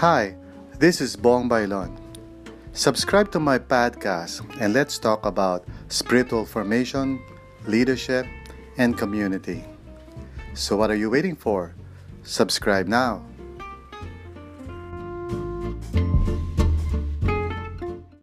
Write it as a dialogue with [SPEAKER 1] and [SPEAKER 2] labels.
[SPEAKER 1] Hi, this is Bong Bailon. Subscribe to my podcast and let's talk about spiritual formation, leadership, and community. So, what are you waiting for? Subscribe now.